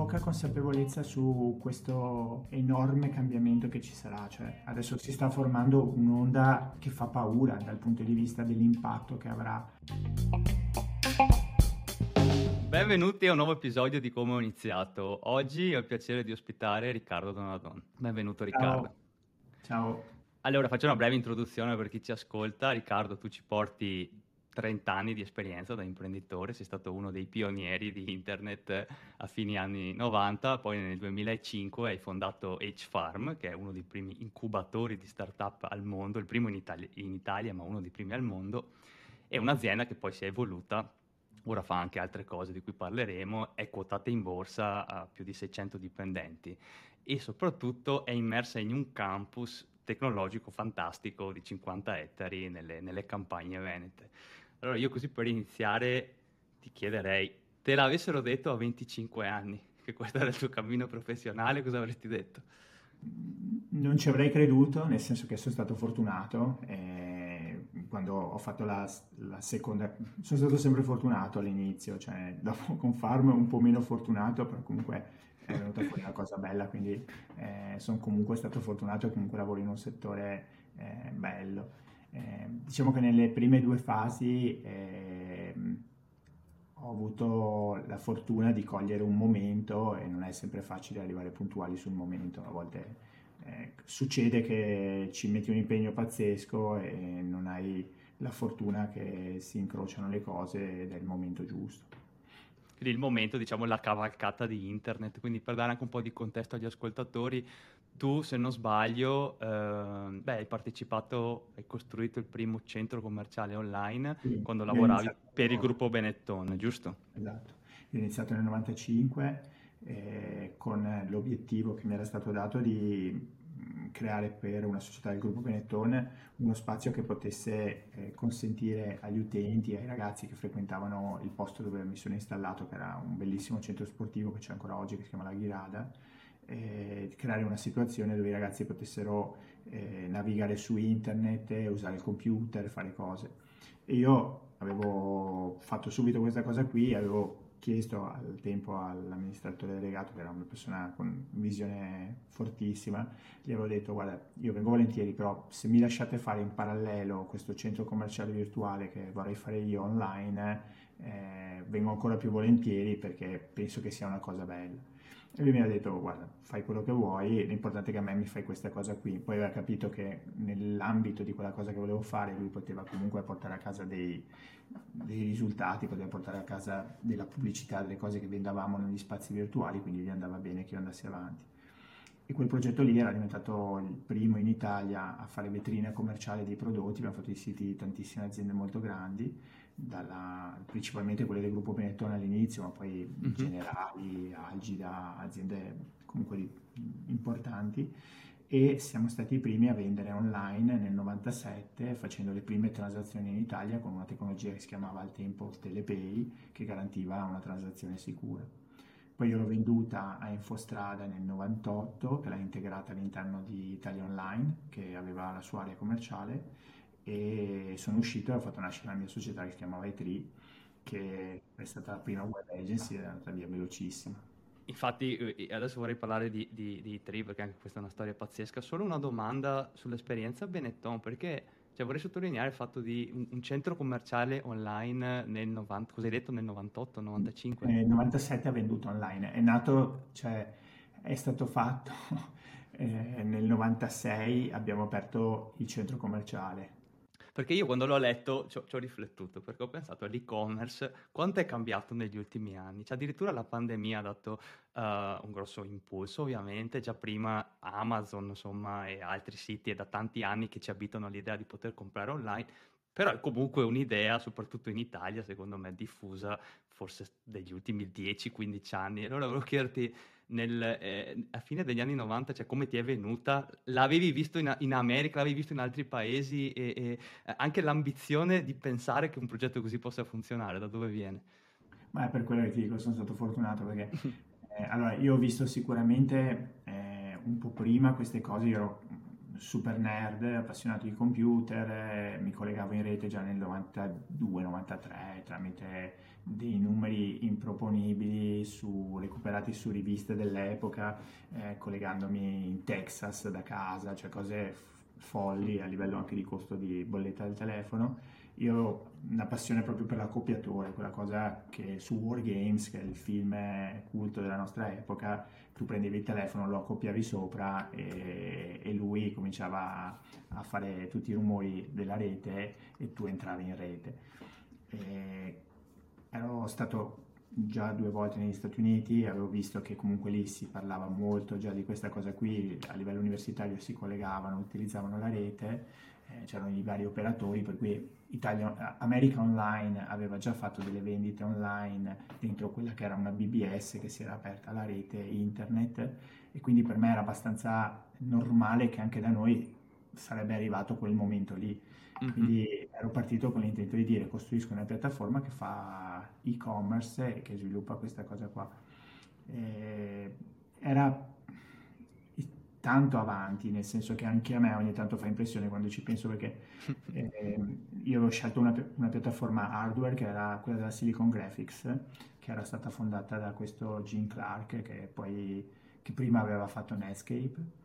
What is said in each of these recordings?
poca consapevolezza su questo enorme cambiamento che ci sarà, cioè adesso si sta formando un'onda che fa paura dal punto di vista dell'impatto che avrà. Benvenuti a un nuovo episodio di Come ho iniziato. Oggi ho il piacere di ospitare Riccardo Donadon. Benvenuto Riccardo. Ciao. Ciao. Allora, faccio una breve introduzione per chi ci ascolta. Riccardo, tu ci porti 30 anni di esperienza da imprenditore, sei stato uno dei pionieri di internet a fini anni 90, poi nel 2005 hai fondato H-Farm, che è uno dei primi incubatori di startup al mondo, il primo in Italia, in Italia ma uno dei primi al mondo, è un'azienda che poi si è evoluta, ora fa anche altre cose di cui parleremo, è quotata in borsa a più di 600 dipendenti e soprattutto è immersa in un campus tecnologico fantastico di 50 ettari nelle, nelle campagne venete. Allora io così per iniziare ti chiederei, te l'avessero detto a 25 anni che questo era il tuo cammino professionale, cosa avresti detto? Non ci avrei creduto, nel senso che sono stato fortunato. Eh, quando ho fatto la, la, seconda, sono stato sempre fortunato all'inizio, cioè dopo con Farm un po' meno fortunato, però comunque è venuta fuori una cosa bella, quindi eh, sono comunque stato fortunato e comunque lavoro in un settore eh, bello. Eh, diciamo che nelle prime due fasi eh, ho avuto la fortuna di cogliere un momento e non è sempre facile arrivare puntuali sul momento, a volte eh, succede che ci metti un impegno pazzesco e non hai la fortuna che si incrociano le cose ed è il momento giusto. Quindi il momento, diciamo, la cavalcata di internet, quindi per dare anche un po' di contesto agli ascoltatori, tu, se non sbaglio, eh, beh, hai partecipato, hai costruito il primo centro commerciale online sì, quando lavoravi iniziato... per il gruppo Benetton, giusto? Esatto, ho iniziato nel 95 eh, con l'obiettivo che mi era stato dato di creare per una società del gruppo Benetton uno spazio che potesse eh, consentire agli utenti, ai ragazzi che frequentavano il posto dove mi sono installato, che era un bellissimo centro sportivo che c'è ancora oggi, che si chiama La Ghirada, eh, creare una situazione dove i ragazzi potessero eh, navigare su internet, usare il computer, fare cose. E io avevo fatto subito questa cosa qui, avevo chiesto al tempo all'amministratore delegato, che era una persona con visione fortissima, gli avevo detto guarda, io vengo volentieri, però se mi lasciate fare in parallelo questo centro commerciale virtuale che vorrei fare io online, eh, vengo ancora più volentieri perché penso che sia una cosa bella. E lui mi ha detto, guarda, fai quello che vuoi, l'importante è che a me mi fai questa cosa qui. Poi aveva capito che nell'ambito di quella cosa che volevo fare lui poteva comunque portare a casa dei, dei risultati, poteva portare a casa della pubblicità, delle cose che vendavamo negli spazi virtuali, quindi gli andava bene che io andassi avanti. E quel progetto lì era diventato il primo in Italia a fare vetrina commerciale dei prodotti, abbiamo fatto i siti di tantissime aziende molto grandi dalla, principalmente quelle del gruppo Benetton all'inizio, ma poi uh-huh. generali, Algida, aziende comunque importanti e siamo stati i primi a vendere online nel 97 facendo le prime transazioni in Italia con una tecnologia che si chiamava al tempo Telepay che garantiva una transazione sicura. Poi io l'ho venduta a Infostrada nel 98 che l'ha integrata all'interno di Italia Online che aveva la sua area commerciale e sono uscito e ho fatto nascere la mia società che si chiamava E3 che è stata la prima web agency ed è andata via velocissima. Infatti eh, adesso vorrei parlare di, di, di E3 perché anche questa è una storia pazzesca. Solo una domanda sull'esperienza Benetton perché cioè, vorrei sottolineare il fatto di un, un centro commerciale online nel 90, cosa hai detto, nel 98, 95? Nel 97 ha venduto online, è nato, cioè è stato fatto eh, nel 96 abbiamo aperto il centro commerciale perché io quando l'ho letto ci ho, riflettuto, perché ho pensato all'e-commerce, quanto è cambiato negli ultimi anni. Cioè, addirittura la pandemia ha dato uh, un grosso impulso, ovviamente, già prima Amazon, insomma, e altri siti è da tanti anni che ci abitano all'idea di poter comprare online, però è comunque un'idea, soprattutto in Italia, secondo me diffusa forse degli ultimi 10-15 anni. Allora volevo chiederti nel, eh, a fine degli anni 90, cioè come ti è venuta? L'avevi visto in, in America, l'avevi visto in altri paesi e, e, eh, anche l'ambizione di pensare che un progetto così possa funzionare, da dove viene? Ma è per quello che ti dico, sono stato fortunato perché eh, allora io ho visto sicuramente eh, un po' prima queste cose, io ero super nerd, appassionato di computer, mi collegavo in rete già nel 92-93 tramite dei numeri improponibili su, recuperati su riviste dell'epoca, eh, collegandomi in Texas da casa, cioè cose folli a livello anche di costo di bolletta del telefono. Io ho una passione proprio per l'accoppiatore, quella cosa che su War Games, che è il film culto della nostra epoca, tu prendevi il telefono, lo accoppiavi sopra e, e lui cominciava a, fare tutti i rumori della rete e tu entravi in rete. E ero stato già due volte negli Stati Uniti, avevo visto che comunque lì si parlava molto già di questa cosa qui, a livello universitario si collegavano, utilizzavano la rete, eh, c'erano i vari operatori, per cui Italia, America Online aveva già fatto delle vendite online dentro quella che era una BBS che si era aperta alla rete internet e quindi per me era abbastanza normale che anche da noi sarebbe arrivato quel momento lì. Mm-hmm. Quindi ero partito con l'intento di dire costruisco una piattaforma che fa e-commerce e che sviluppa questa cosa qua. E era tanto avanti, nel senso che anche a me ogni tanto fa impressione quando ci penso perché eh, io avevo scelto una, una, piattaforma hardware che era quella della Silicon Graphics, che era stata fondata da questo Gene Clark che poi che prima aveva fatto Netscape.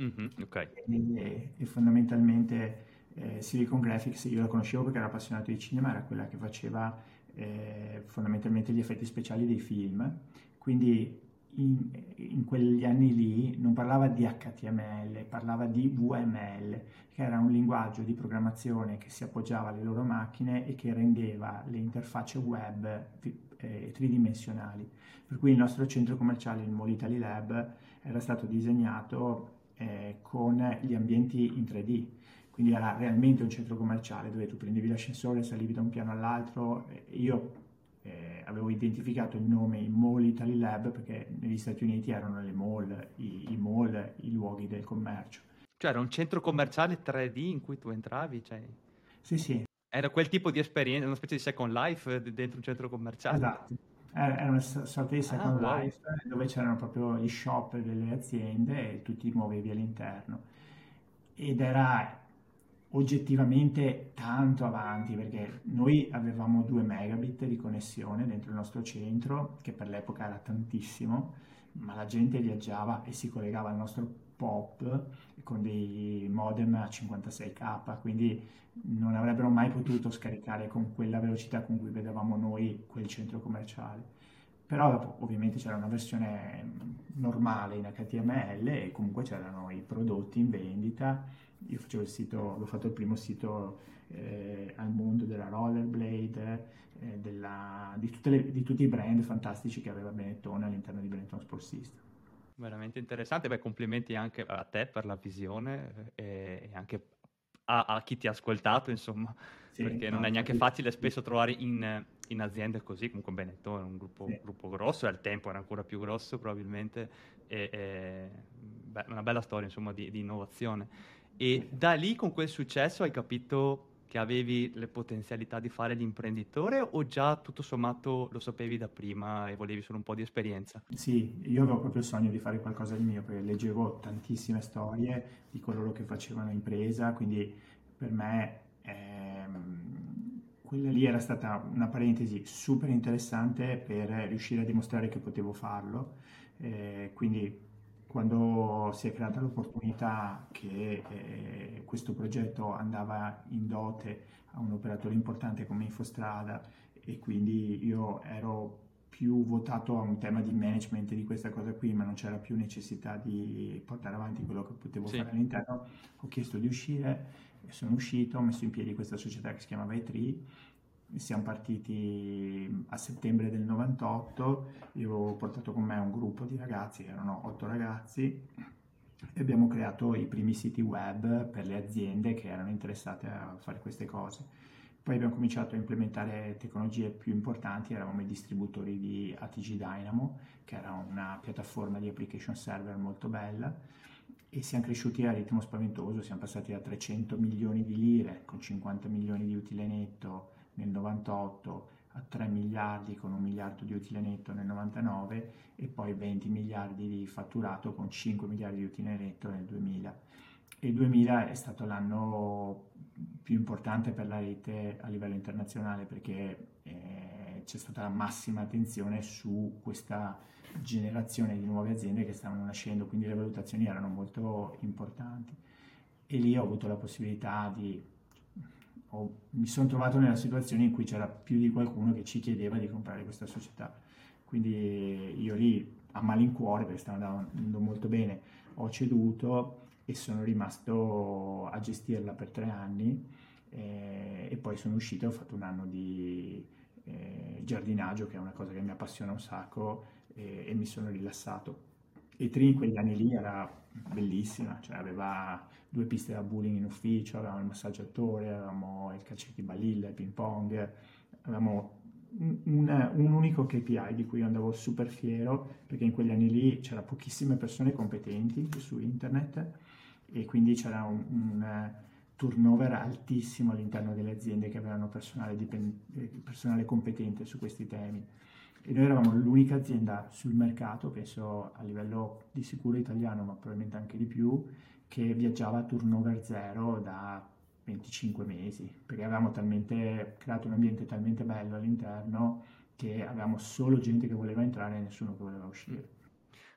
Mm-hmm, okay. e, e, fondamentalmente eh, Silicon Graphics io la conoscevo perché ero appassionato di cinema, era quella che faceva eh, fondamentalmente gli effetti speciali dei film, quindi in, in, quegli anni lì non parlava di HTML, parlava di VML, che era un linguaggio di programmazione che si appoggiava alle loro macchine e che rendeva le interfacce web eh, tridimensionali. Per cui il nostro centro commerciale, il Mall Italy Lab, era stato disegnato eh, con gli ambienti in 3D. Quindi era realmente un centro commerciale dove tu prendevi l'ascensore, salivi da un piano all'altro. Io eh, avevo identificato il nome in Mall Italy Lab perché negli Stati Uniti erano le mall, i, i mall, i luoghi del commercio. Cioè era un centro commerciale 3D in cui tu entravi? Cioè... Sì, sì. Era quel tipo di esperienza, una specie di Second Life dentro un centro commerciale? Esatto. Era una sorta di Second ah, Life wow. dove c'erano proprio gli shop delle aziende e tu ti muovevi all'interno. Ed era oggettivamente tanto avanti perché noi avevamo 2 megabit di connessione dentro il nostro centro che per l'epoca era tantissimo ma la gente viaggiava e si collegava al nostro POP con dei modem a 56k quindi non avrebbero mai potuto scaricare con quella velocità con cui vedevamo noi quel centro commerciale. Però dopo ovviamente c'era una versione normale in HTML e comunque c'erano i prodotti in vendita io facevo il sito, l'ho fatto il primo sito eh, al mondo della rollerblade, eh, della, di, le, di, tutti i brand fantastici che aveva Benetton all'interno di Benetton Sport System. Veramente interessante, beh complimenti anche a te per la visione eh, e anche a, a chi ti ha ascoltato, insomma, sì, perché no, non è neanche facile spesso trovare in, in, aziende così, comunque Benetton è un gruppo, sì. gruppo grosso e al tempo era ancora più grosso probabilmente, e, e beh, una bella storia insomma di, di innovazione. E da lì con quel successo hai capito che avevi le potenzialità di fare l'imprenditore o già tutto sommato lo sapevi da prima e volevi solo un po' di esperienza? Sì, io avevo proprio il sogno di fare qualcosa di mio perché leggevo tantissime storie di coloro che facevano impresa, quindi per me ehm, quella lì era stata una parentesi super interessante per riuscire a dimostrare che potevo farlo. Eh, quindi quando si è creata l'opportunità che eh, questo progetto andava in dote a un operatore importante come Infostrada e quindi io ero più votato a un tema di management di questa cosa qui, ma non c'era più necessità di portare avanti quello che potevo sì. fare all'interno, ho chiesto di uscire, sono uscito, ho messo in piedi questa società che si chiamava E3 siamo partiti a settembre del 98, io ho portato con me un gruppo di ragazzi, erano otto ragazzi, e abbiamo creato i primi siti web per le aziende che erano interessate a fare queste cose. Poi abbiamo cominciato a implementare tecnologie più importanti, eravamo i distributori di ATG Dynamo, che era una piattaforma di application server molto bella, e siamo cresciuti a ritmo spaventoso, siamo passati da 300 milioni di lire con 50 milioni di utile netto nel 98 a 3 miliardi con un miliardo di utile netto nel 99 e poi 20 miliardi di fatturato con 5 miliardi di utile netto nel 2000. e il 2000 è stato l'anno più importante per la rete a livello internazionale perché eh, c'è stata la massima attenzione su questa generazione di nuove aziende che stavano nascendo, quindi le valutazioni erano molto importanti. E lì ho avuto la possibilità di... Ho, mi sono trovato nella situazione in cui c'era più di qualcuno che ci chiedeva di comprare questa società. Quindi io lì a malincuore, perché stava andando molto bene, ho ceduto e sono rimasto a gestirla per tre anni eh, e poi sono uscito e ho fatto un anno di eh, giardinaggio che è una cosa che mi appassiona un sacco e, e mi sono rilassato. E Tri in quegli anni lì era bellissima, cioè aveva due piste da bowling in ufficio, avevamo il massaggiatore, avevamo il calcio di balilla, il ping pong, avevamo un, un, unico KPI di cui andavo super fiero perché in quegli anni lì c'era pochissime persone competenti su internet e quindi c'era un, un turnover altissimo all'interno delle aziende che avevano personale, dipend- personale competente su questi temi. E noi eravamo l'unica azienda sul mercato, penso a livello di sicuro italiano, ma probabilmente anche di più, che viaggiava a turnover zero da 25 mesi, perché avevamo talmente creato un ambiente talmente bello all'interno che avevamo solo gente che voleva entrare e nessuno che voleva uscire.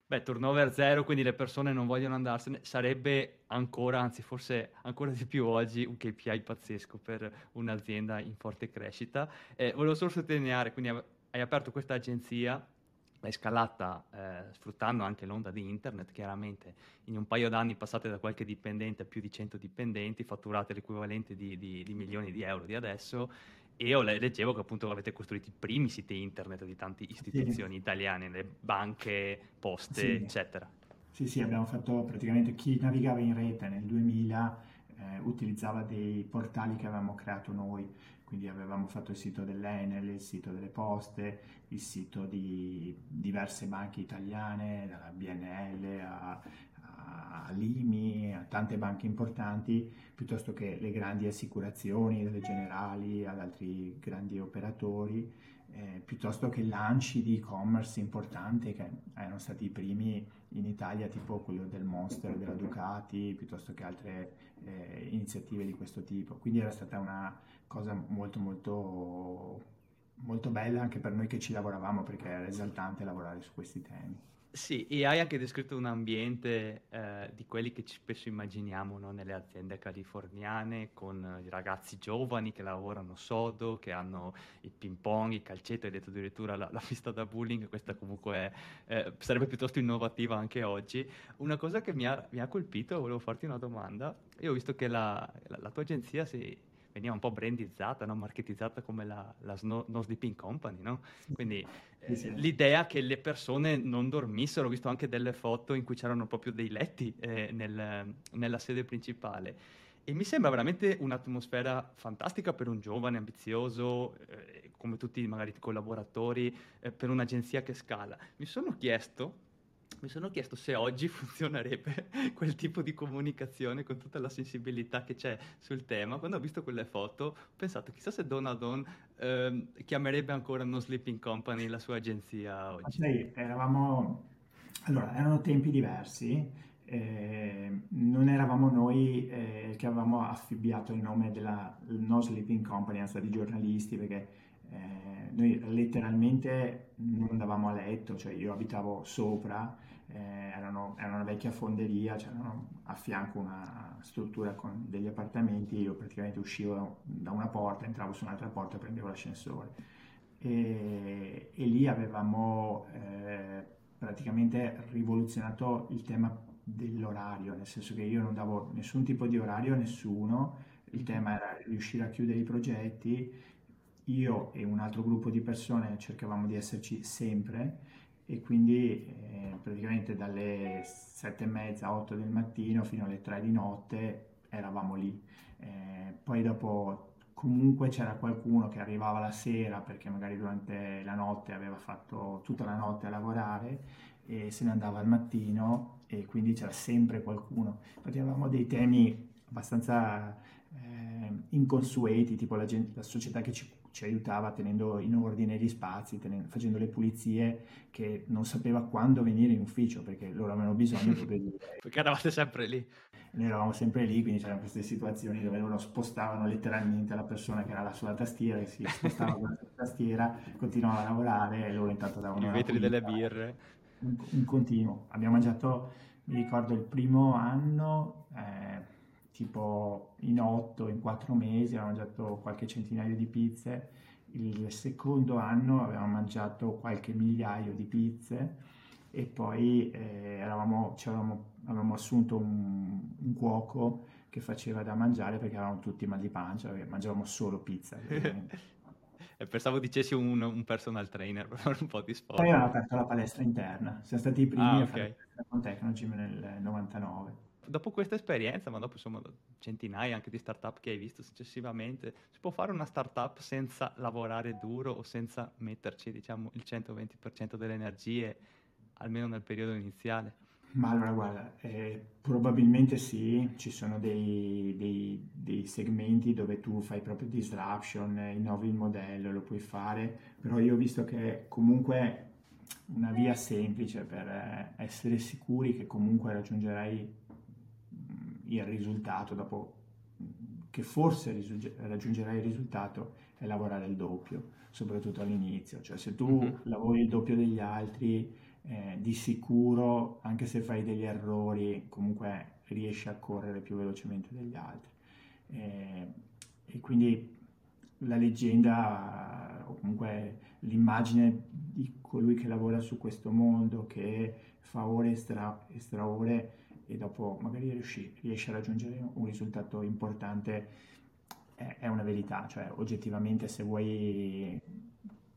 Beh, turnover zero, quindi le persone non vogliono andarsene, sarebbe ancora, anzi forse ancora di più oggi, un KPI pazzesco per un'azienda in forte crescita. Eh, volevo solo sottolineare, quindi hai aperto questa agenzia, l'hai scalata eh, sfruttando anche l'onda di internet, chiaramente in un paio d'anni passate da qualche dipendente a più di 100 dipendenti, fatturate l'equivalente di, di, di milioni di euro di adesso e io leggevo che appunto avete costruito i primi siti internet di tante istituzioni sì. italiane, le banche, poste, sì. eccetera. Sì, sì, abbiamo fatto praticamente chi navigava in rete nel 2000 eh, utilizzava dei portali che avevamo creato noi, quindi avevamo fatto il sito dell'Enel, il sito delle poste, il sito di diverse banche italiane, dalla BNL a, a Limi, a tante banche importanti, piuttosto che le grandi assicurazioni, dalle generali ad altri grandi operatori, eh, piuttosto che lanci di e-commerce importanti che erano stati i primi in Italia, tipo quello del Monster, della Ducati, piuttosto che altre eh, iniziative di questo tipo. Quindi era stata una cosa molto molto molto bella anche per noi che ci lavoravamo perché era esaltante lavorare su questi temi. Sì, e hai anche descritto un ambiente eh, di quelli che ci spesso immaginiamo no? nelle aziende californiane, con i ragazzi giovani che lavorano sodo, che hanno il ping pong, il calcetto, hai detto addirittura la, la pista da bowling, questa comunque è, eh, sarebbe piuttosto innovativa anche oggi. Una cosa che mi ha, mi ha, colpito, volevo farti una domanda, io ho visto che la, la, la tua agenzia si veniva un po' brandizzata, no? marketizzata come la, la Snow, No Sleeping Company, no? Quindi eh, sì. l'idea che le persone non dormissero, ho visto anche delle foto in cui c'erano proprio dei letti eh, nel, nella sede principale. E mi sembra veramente un'atmosfera fantastica per un giovane ambizioso, eh, come tutti magari i collaboratori, eh, per un'agenzia che scala. Mi sono chiesto mi sono chiesto se oggi funzionerebbe quel tipo di comunicazione con tutta la sensibilità che c'è sul tema. Quando ho visto quelle foto ho pensato chissà se Donaldon eh, chiamerebbe ancora No Sleeping Company la sua agenzia oggi. Sai, eravamo... Allora, erano tempi diversi, eh, non eravamo noi eh, che avevamo affibbiato il nome della No Sleeping Company, erano stati giornalisti perché eh, noi letteralmente non andavamo a letto, cioè io abitavo sopra, eh, erano, era una vecchia fonderia, c'erano a fianco una struttura con degli appartamenti, io praticamente uscivo da una porta, entravo su un'altra porta e prendevo l'ascensore. E, e lì avevamo eh, praticamente rivoluzionato il tema dell'orario, nel senso che io non davo nessun tipo di orario a nessuno, il tema era riuscire a chiudere i progetti io e un altro gruppo di persone cercavamo di esserci sempre e quindi eh, praticamente dalle sette e mezza, otto del mattino fino alle tre di notte eravamo lì. Eh, poi dopo comunque c'era qualcuno che arrivava la sera perché magari durante la notte aveva fatto tutta la notte a lavorare e se ne andava al mattino e quindi c'era sempre qualcuno. Infatti avevamo dei temi abbastanza eh, inconsueti, tipo la, gente, la società che ci ci aiutava tenendo in ordine gli spazi, tenendo, facendo le pulizie, che non sapeva quando venire in ufficio perché loro avevano bisogno proprio di... perché eravate sempre lì. Noi eravamo sempre lì, quindi c'erano queste situazioni dove loro spostavano letteralmente la persona che era là sulla tastiera, che si spostava con la tastiera, continuava a lavorare e loro intanto davano... I vetri delle birre. In, in, continuo. Abbiamo mangiato, mi ricordo, il primo anno... Eh, tipo in otto, in quattro mesi avevamo mangiato qualche centinaio di pizze, il secondo anno avevamo mangiato qualche migliaio di pizze e poi eh, eravamo, avevamo, avevamo, assunto un, un, cuoco che faceva da mangiare perché avevamo tutti mal di pancia, perché mangiavamo solo pizza. e pensavo dicessi un, un, personal trainer per fare un po' di sport. Poi abbiamo aperto la palestra interna, siamo stati i primi ah, okay. a fare con Technogym nel 99 dopo questa esperienza, ma dopo insomma centinaia anche di startup che hai visto successivamente, si può fare una startup senza lavorare duro o senza metterci diciamo il 120% delle energie, almeno nel periodo iniziale? Ma allora guarda, eh, probabilmente sì, ci sono dei, dei, dei, segmenti dove tu fai proprio disruption, innovi il modello, lo puoi fare, però io ho visto che comunque una via semplice per eh, essere sicuri che comunque raggiungerai il risultato dopo che forse raggiungerai il risultato è lavorare il doppio, soprattutto all'inizio. Cioè se tu mm-hmm. lavori il doppio degli altri, eh, di sicuro, anche se fai degli errori, comunque riesci a correre più velocemente degli altri. Eh, e quindi la leggenda o comunque l'immagine di colui che lavora su questo mondo, che fa ore e stra, stra ore, e dopo magari riesci, riesci a raggiungere un risultato importante, è, è una verità, cioè oggettivamente se vuoi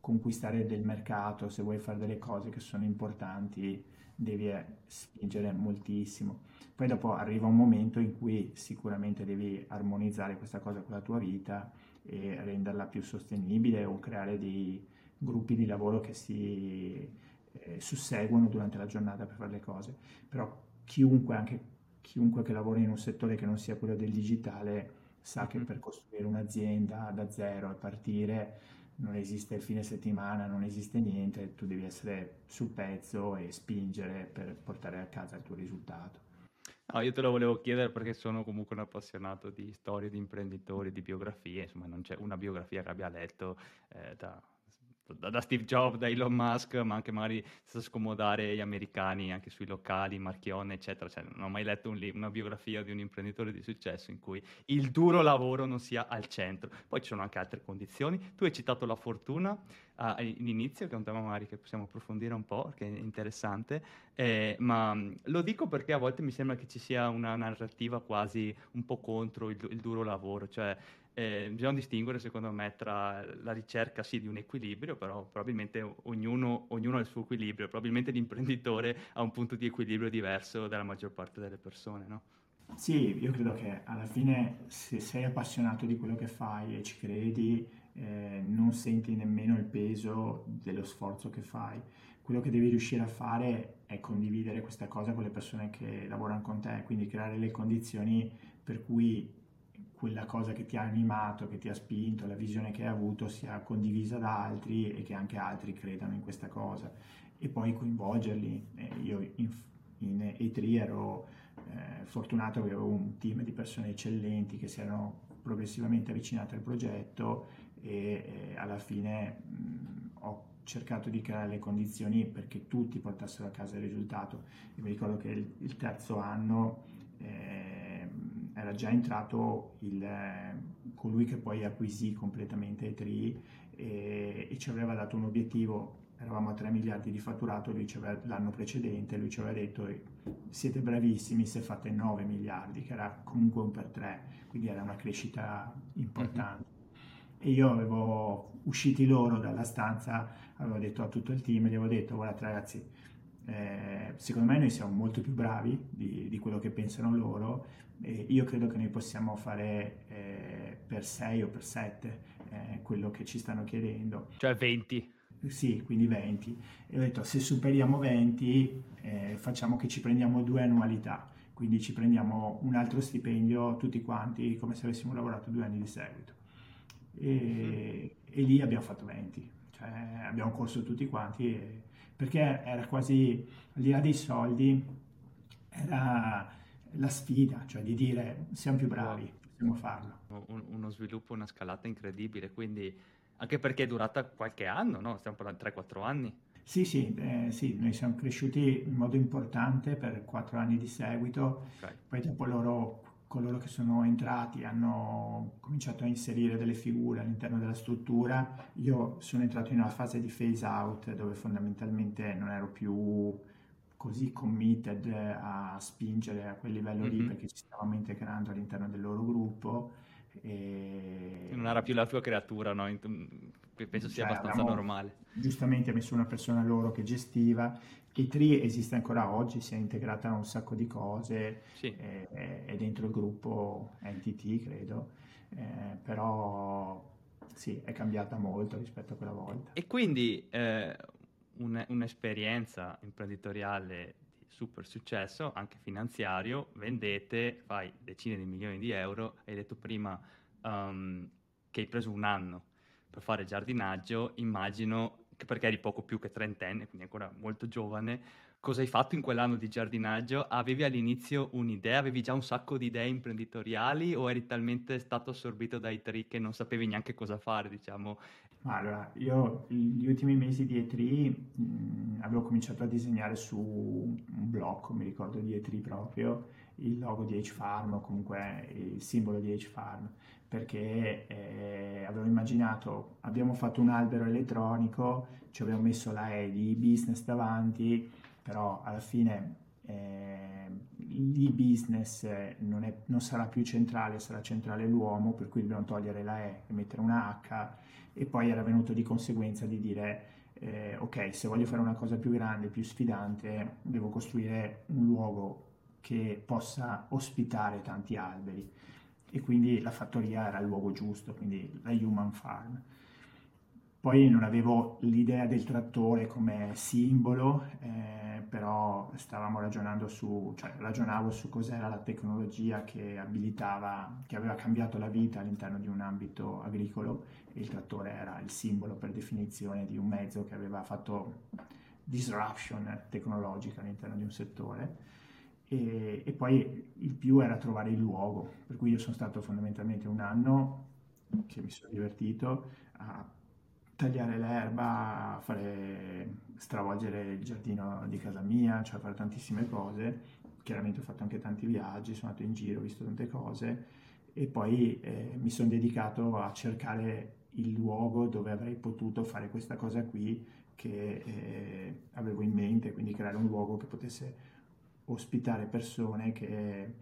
conquistare del mercato, se vuoi fare delle cose che sono importanti, devi eh, spingere moltissimo. Poi dopo arriva un momento in cui sicuramente devi armonizzare questa cosa con la tua vita e renderla più sostenibile o creare dei gruppi di lavoro che si eh, susseguono durante la giornata per fare le cose. Però chiunque, anche chiunque che lavora in un settore che non sia quello del digitale, sa che per costruire un'azienda da zero e partire non esiste il fine settimana, non esiste niente, tu devi essere sul pezzo e spingere per portare a casa il tuo risultato. No, io te lo volevo chiedere perché sono comunque un appassionato di storie di imprenditori, di biografie, insomma non c'è una biografia che abbia letto eh, da da, Steve Jobs, da Elon Musk, ma anche magari senza scomodare gli americani anche sui locali, Marchione, eccetera. Cioè, non ho mai letto un li- una biografia di un imprenditore di successo in cui il duro lavoro non sia al centro. Poi ci sono anche altre condizioni. Tu hai citato la fortuna all'inizio, che è un tema magari che possiamo approfondire un po', che è interessante, eh, ma lo dico perché a volte mi sembra che ci sia una narrativa quasi un po' contro il, il duro lavoro, cioè eh, bisogna distinguere secondo me tra la ricerca sì di un equilibrio, però probabilmente ognuno, ognuno ha il suo equilibrio, probabilmente l'imprenditore ha un punto di equilibrio diverso dalla maggior parte delle persone, no? Sì, io credo che alla fine se sei appassionato di quello che fai e ci credi, eh, non senti nemmeno il peso dello sforzo che fai. Quello che devi riuscire a fare è condividere questa cosa con le persone che lavorano con te, quindi creare le condizioni per cui quella cosa che ti ha animato, che ti ha spinto, la visione che hai avuto sia condivisa da altri e che anche altri credano in questa cosa e poi coinvolgerli. Eh, io in, in E3 ero eh, fortunato che avevo un team di persone eccellenti che si erano progressivamente avvicinate al progetto e eh, alla fine mh, ho cercato di creare le condizioni perché tutti portassero a casa il risultato. E mi ricordo che il, il terzo anno era già entrato il, colui che poi acquisì completamente E3 e, e ci aveva dato un obiettivo eravamo a 3 miliardi di fatturato, lui aveva, l'anno precedente lui ci aveva detto siete bravissimi se fate 9 miliardi, che era comunque un per 3, quindi era una crescita importante. Mm-hmm. E io avevo usciti loro dalla stanza, avevo detto a tutto il team, gli avevo detto guardate ragazzi, eh, secondo me noi siamo molto più bravi di, di quello che pensano loro e io credo che noi possiamo fare eh, per 6 o per 7 eh, quello che ci stanno chiedendo. Cioè 20? Sì, quindi 20. E ho detto se superiamo 20 eh, facciamo che ci prendiamo due annualità, quindi ci prendiamo un altro stipendio tutti quanti come se avessimo lavorato due anni di seguito. e, e lì abbiamo fatto 20, cioè abbiamo corso tutti quanti e, perché era quasi, al di là dei soldi, era la sfida, cioè di dire siamo più bravi, possiamo farlo. Un, uno sviluppo, una scalata incredibile, quindi anche perché è durata qualche anno, no? Stiamo parlando di 3-4 anni. Sì, sì, eh, sì, noi siamo cresciuti in modo importante per 4 anni di seguito, okay. poi dopo loro, coloro che sono entrati hanno cominciato a inserire delle figure all'interno della struttura, io sono entrato in una fase di phase out dove fondamentalmente non ero più così committed a spingere a quel livello mm-hmm. lì perché ci stavamo integrando all'interno del loro gruppo. E... Non era più la tua creatura, no? Penso sia cioè, abbastanza normale. Giustamente ha messo una persona loro che gestiva. E3 esiste ancora oggi, si è integrata a un sacco di cose, sì. è, è, dentro il gruppo NTT, credo, eh, però sì, è cambiata molto rispetto a quella volta. E quindi eh, un, un'esperienza imprenditoriale di super successo, anche finanziario, vendete, fai decine di milioni di euro, hai detto prima um, che hai preso un anno per fare giardinaggio, immagino che perché eri poco più che trentenne, quindi ancora molto giovane, cosa hai fatto in quell'anno di giardinaggio? Avevi all'inizio un'idea, avevi già un sacco di idee imprenditoriali o eri talmente stato assorbito dai tri che non sapevi neanche cosa fare, diciamo, allora, io gli ultimi mesi di E3 mh, avevo cominciato a disegnare su un blocco, mi ricordo di E3 proprio, il logo di H-Farm o comunque il simbolo di H-Farm, perché eh, avevo immaginato, abbiamo fatto un albero elettronico, ci abbiamo messo la E di business davanti, però alla fine eh, l'e-business non, è, non sarà più centrale, sarà centrale l'uomo, per cui dobbiamo togliere la E e mettere una H e poi era venuto di conseguenza di dire eh, ok, se voglio fare una cosa più grande, più sfidante, devo costruire un luogo che possa ospitare tanti alberi e quindi la fattoria era il luogo giusto, quindi la Human Farm. Poi non avevo l'idea del trattore come simbolo, eh, però stavamo ragionando su, cioè ragionavo su cos'era la tecnologia che abilitava, che aveva cambiato la vita all'interno di un ambito agricolo e il trattore era il simbolo per definizione di un mezzo che aveva fatto disruption tecnologica all'interno di un settore. E, e poi il più era trovare il luogo, per cui io sono stato fondamentalmente un anno che mi sono divertito a tagliare l'erba, fare, stravolgere il giardino di casa mia, cioè fare tantissime cose. Chiaramente ho fatto anche tanti viaggi, sono andato in giro, ho visto tante cose e poi eh, mi sono dedicato a cercare il luogo dove avrei potuto fare questa cosa qui che eh, avevo in mente, quindi creare un luogo che potesse ospitare persone che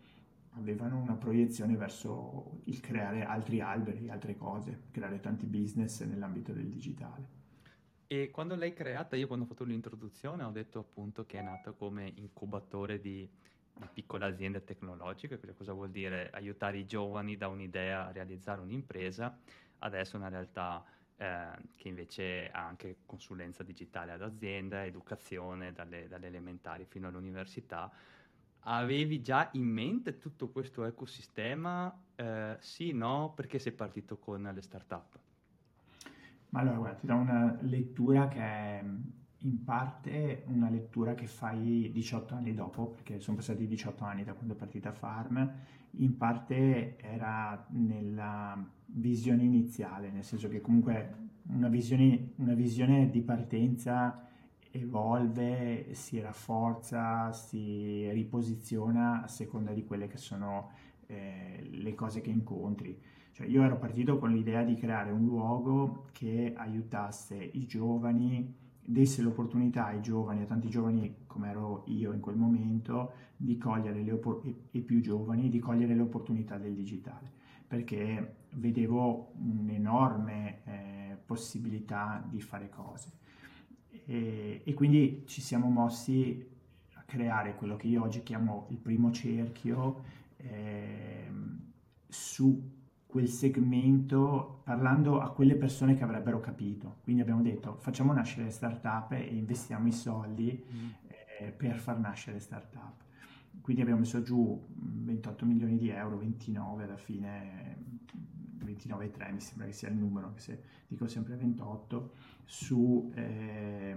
avevano una proiezione verso il creare altri alberi, altre cose, creare tanti business nell'ambito del digitale. E quando l'hai creata, io quando ho fatto l'introduzione ho detto appunto che è nata come incubatore di, di piccole aziende tecnologiche, cosa vuol dire aiutare i giovani da un'idea a realizzare un'impresa, adesso è una realtà eh, che invece ha anche consulenza digitale ad azienda, educazione dalle, dalle elementari fino all'università, Avevi già in mente tutto questo ecosistema? Eh, sì, no? Perché sei partito con le startup? Ma allora, guarda, ti do una lettura che è in parte una lettura che fai 18 anni dopo, perché sono passati 18 anni da quando è partita Farm, in parte era nella visione iniziale, nel senso che comunque una visione, una visione di partenza evolve, si rafforza, si riposiziona a seconda di quelle che sono eh, le cose che incontri. Cioè io ero partito con l'idea di creare un luogo che aiutasse i giovani, desse l'opportunità ai giovani, a tanti giovani come ero io in quel momento, di cogliere le opp- e più giovani, di cogliere le opportunità del digitale, perché vedevo un'enorme eh, possibilità di fare cose. E, e quindi ci siamo mossi a creare quello che io oggi chiamo il primo cerchio eh, su quel segmento parlando a quelle persone che avrebbero capito. Quindi abbiamo detto facciamo nascere le startup e investiamo i soldi mm. eh, per far nascere le startup. Quindi abbiamo messo giù 28 milioni di euro, 29 alla fine 29,3 mi sembra che sia il numero, anche se dico sempre 28, su eh,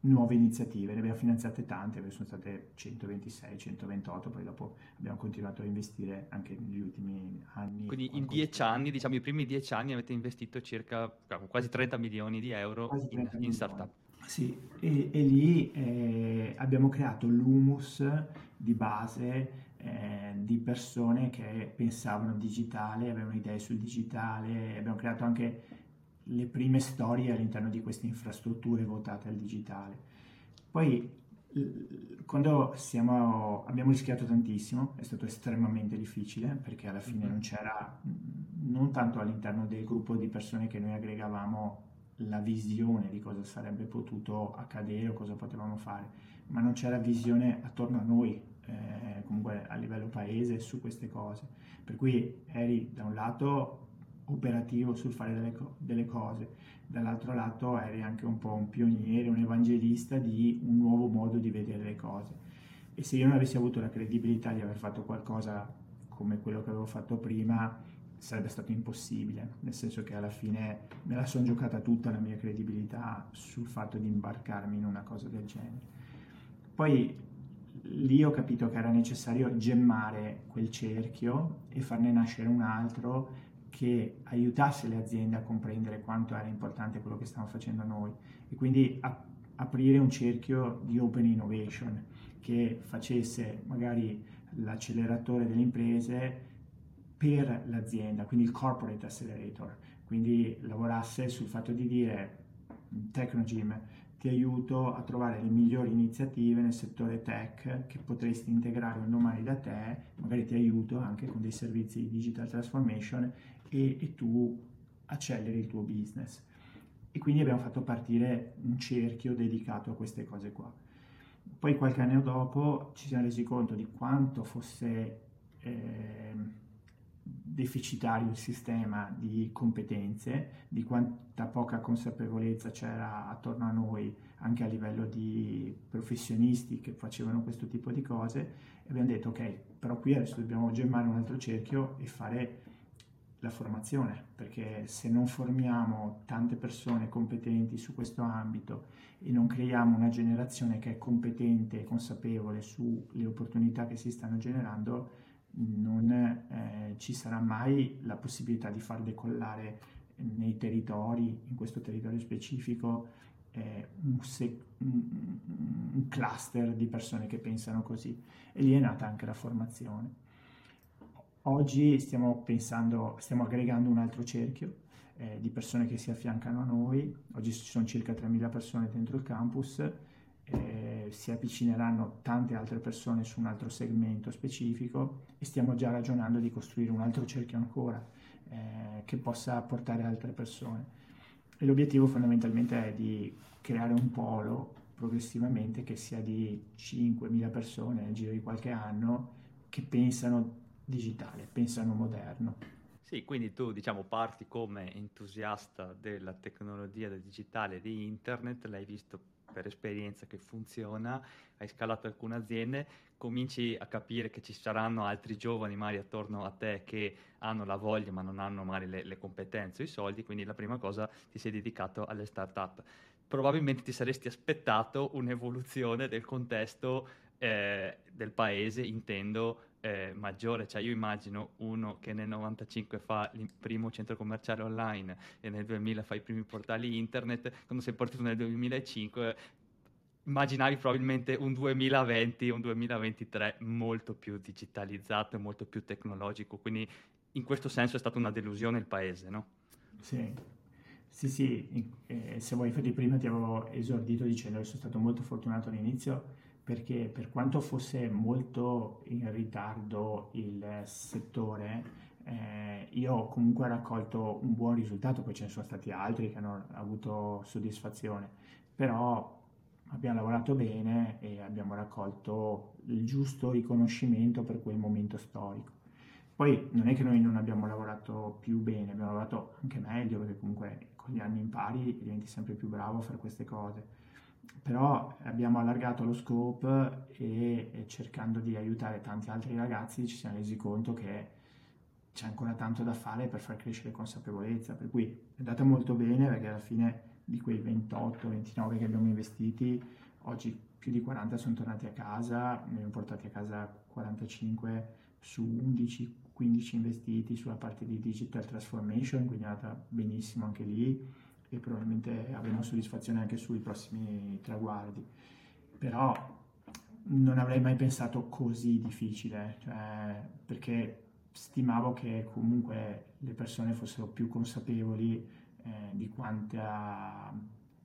nuove iniziative. Ne abbiamo finanziate tante, sono state 126, 128, poi dopo abbiamo continuato a investire anche negli ultimi anni. Quindi in dieci anni, diciamo i primi dieci anni avete investito circa quasi 30 milioni di euro in, in startup. Sì, e, e lì eh, abbiamo creato l'humus di base eh, di persone che pensavano digitale, avevano idee sul digitale, abbiamo creato anche le prime storie all'interno di queste infrastrutture votate al digitale. Poi quando siamo, abbiamo rischiato tantissimo, è stato estremamente difficile perché alla fine non c'era, non tanto all'interno del gruppo di persone che noi aggregavamo la visione di cosa sarebbe potuto accadere o cosa potevamo fare, ma non c'era visione attorno a noi, eh, comunque a livello paese, su queste cose. Per cui eri da un lato operativo sul fare delle, co- delle cose, dall'altro lato eri anche un po' un pioniere, un evangelista di un nuovo modo di vedere le cose. E se io non avessi avuto la credibilità di aver fatto qualcosa come quello che avevo fatto prima, sarebbe stato impossibile, nel senso che alla fine me la sono giocata tutta la mia credibilità sul fatto di imbarcarmi in una cosa del genere. Poi lì ho capito che era necessario gemmare quel cerchio e farne nascere un altro che aiutasse le aziende a comprendere quanto era importante quello che stavamo facendo noi e quindi a, aprire un cerchio di open innovation che facesse magari l'acceleratore delle imprese per l'azienda, quindi il corporate accelerator, quindi lavorasse sul fatto di dire Technogym ti aiuto a trovare le migliori iniziative nel settore tech che potresti integrare un domani da te, magari ti aiuto anche con dei servizi di digital transformation e, e tu acceleri il tuo business. E quindi abbiamo fatto partire un cerchio dedicato a queste cose qua. Poi qualche anno dopo ci siamo resi conto di quanto fosse... Eh, deficitario il sistema di competenze, di quanta poca consapevolezza c'era attorno a noi anche a livello di professionisti che facevano questo tipo di cose e abbiamo detto ok, però qui adesso dobbiamo gemmare un altro cerchio e fare la formazione, perché se non formiamo tante persone competenti su questo ambito e non creiamo una generazione che è competente e consapevole sulle opportunità che si stanno generando, non eh, ci sarà mai la possibilità di far decollare nei territori, in questo territorio specifico, eh, un, sec- un, cluster di persone che pensano così. E lì è nata anche la formazione. Oggi stiamo pensando, stiamo aggregando un altro cerchio eh, di persone che si affiancano a noi. Oggi ci sono circa 3.000 persone dentro il campus eh, si avvicineranno tante altre persone su un altro segmento specifico e stiamo già ragionando di costruire un altro cerchio ancora eh, che possa portare altre persone. E l'obiettivo fondamentalmente è di creare un polo progressivamente che sia di 5.000 persone nel giro di qualche anno che pensano digitale, pensano moderno. Sì, quindi tu diciamo parti come entusiasta della tecnologia del digitale di internet, l'hai visto per esperienza che funziona, hai scalato alcune aziende, cominci a capire che ci saranno altri giovani magari attorno a te che hanno la voglia ma non hanno magari le, le competenze o i soldi, quindi la prima cosa ti sei dedicato alle start-up. Probabilmente ti saresti aspettato un'evoluzione del contesto eh, del paese, intendo eh, maggiore, cioè io immagino uno che nel 95 fa il primo centro commerciale online e nel 2000 fa i primi portali internet, quando sei partito nel 2005 immaginavi probabilmente un 2020, un 2023 molto più digitalizzato e molto più tecnologico, quindi in questo senso è stata una delusione il paese, no? Sì, sì, sì, eh, se vuoi, infatti prima ti avevo esordito dicendo che sono stato molto fortunato all'inizio perché per quanto fosse molto in ritardo il settore, eh, io ho comunque raccolto un buon risultato, poi ce ne sono stati altri che hanno avuto soddisfazione, però abbiamo lavorato bene e abbiamo raccolto il giusto riconoscimento per quel momento storico. Poi non è che noi non abbiamo lavorato più bene, abbiamo lavorato anche meglio perché comunque con gli anni impari diventi sempre più bravo a fare queste cose però abbiamo allargato lo scope e, cercando di aiutare tanti altri ragazzi ci siamo resi conto che c'è ancora tanto da fare per far crescere consapevolezza, per cui è andata molto bene perché alla fine di quei 28-29 che abbiamo investiti, oggi più di 40 sono tornati a casa, ne abbiamo portati a casa 45 su 11-15 investiti sulla parte di digital transformation, quindi è andata benissimo anche lì e probabilmente avremo soddisfazione anche sui prossimi traguardi. Però non avrei mai pensato così difficile, cioè, perché stimavo che comunque le persone fossero più consapevoli eh, di quanta